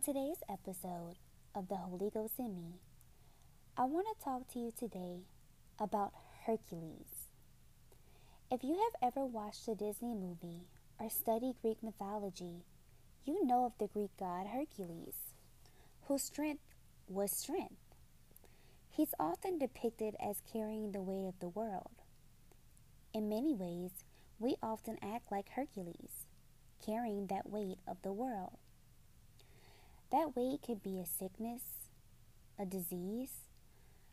today's episode of The Holy Ghost in Me, I want to talk to you today about Hercules. If you have ever watched a Disney movie or studied Greek mythology, you know of the Greek god Hercules, whose strength was strength. He's often depicted as carrying the weight of the world. In many ways, we often act like Hercules, carrying that weight of the world. That weight could be a sickness, a disease,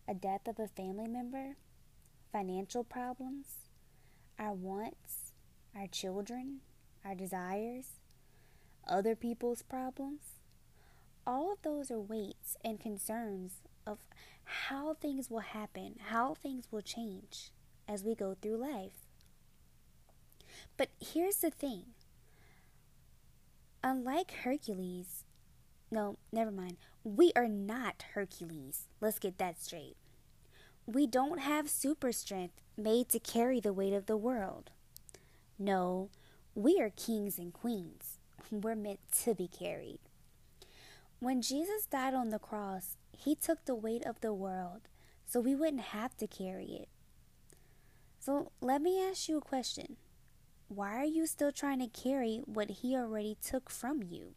a death of a family member, financial problems, our wants, our children, our desires, other people's problems. All of those are weights and concerns of how things will happen, how things will change as we go through life. But here's the thing unlike Hercules, no, never mind. We are not Hercules. Let's get that straight. We don't have super strength made to carry the weight of the world. No, we are kings and queens. We're meant to be carried. When Jesus died on the cross, he took the weight of the world so we wouldn't have to carry it. So let me ask you a question. Why are you still trying to carry what he already took from you?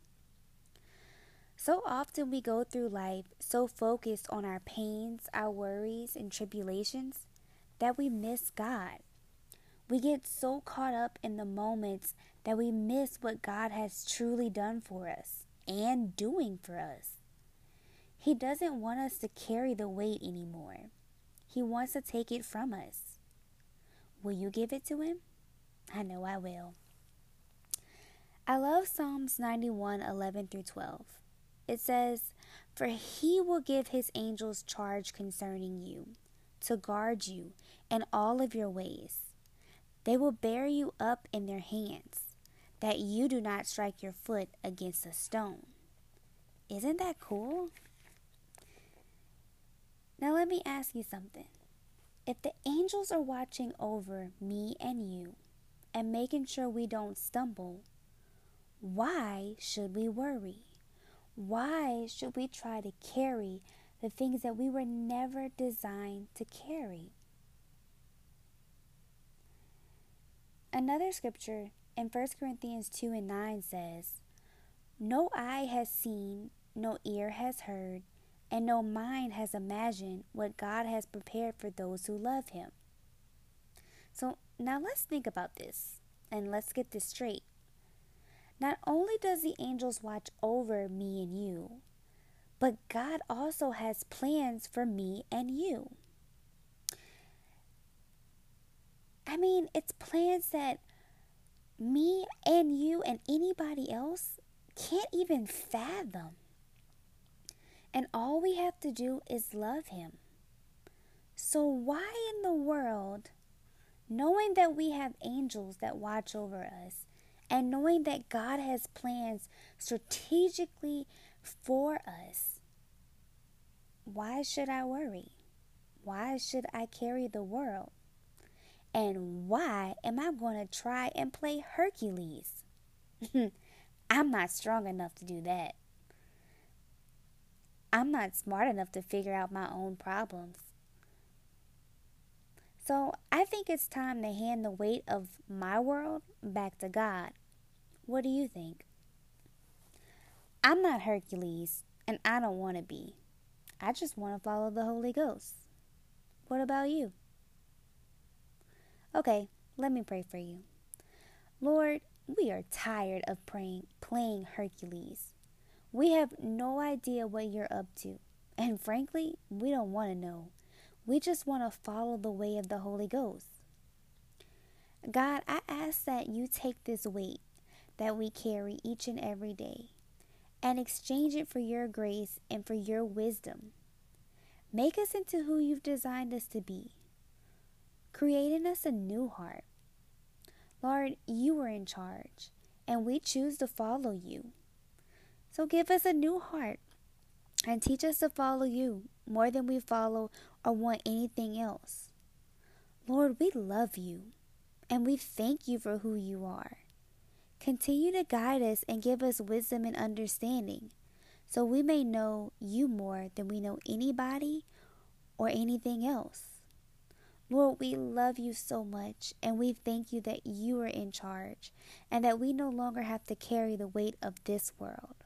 So often we go through life so focused on our pains, our worries, and tribulations that we miss God. We get so caught up in the moments that we miss what God has truly done for us and doing for us. He doesn't want us to carry the weight anymore. He wants to take it from us. Will you give it to Him? I know I will. I love Psalms 91 11 through 12. It says, For he will give his angels charge concerning you, to guard you in all of your ways. They will bear you up in their hands, that you do not strike your foot against a stone. Isn't that cool? Now, let me ask you something. If the angels are watching over me and you and making sure we don't stumble, why should we worry? Why should we try to carry the things that we were never designed to carry? Another scripture in 1 Corinthians 2 and 9 says, No eye has seen, no ear has heard, and no mind has imagined what God has prepared for those who love Him. So now let's think about this and let's get this straight. Not only does the angels watch over me and you, but God also has plans for me and you. I mean, it's plans that me and you and anybody else can't even fathom. And all we have to do is love Him. So, why in the world, knowing that we have angels that watch over us, and knowing that God has plans strategically for us, why should I worry? Why should I carry the world? And why am I going to try and play Hercules? I'm not strong enough to do that. I'm not smart enough to figure out my own problems. So I think it's time to hand the weight of my world back to God. What do you think? I'm not Hercules, and I don't want to be. I just want to follow the Holy Ghost. What about you? Okay, let me pray for you. Lord, we are tired of praying, playing Hercules. We have no idea what you're up to, and frankly, we don't want to know. We just want to follow the way of the Holy Ghost. God, I ask that you take this weight that we carry each and every day and exchange it for your grace and for your wisdom. Make us into who you've designed us to be, creating us a new heart. Lord, you are in charge, and we choose to follow you. So give us a new heart and teach us to follow you more than we follow or want anything else. Lord, we love you and we thank you for who you are. Continue to guide us and give us wisdom and understanding so we may know you more than we know anybody or anything else. Lord, we love you so much and we thank you that you are in charge and that we no longer have to carry the weight of this world.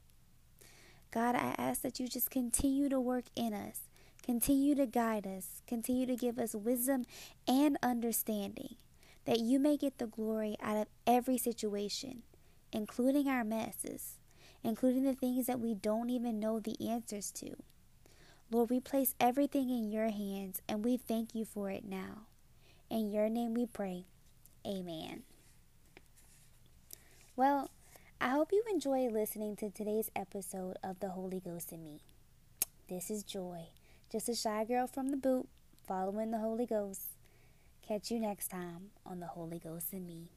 God, I ask that you just continue to work in us, continue to guide us, continue to give us wisdom and understanding, that you may get the glory out of every situation, including our messes, including the things that we don't even know the answers to. Lord, we place everything in your hands and we thank you for it now. In your name we pray. Amen. Well, I hope you enjoy listening to today's episode of The Holy Ghost in Me. This is Joy, just a shy girl from the boot, following the Holy Ghost. Catch you next time on The Holy Ghost in Me.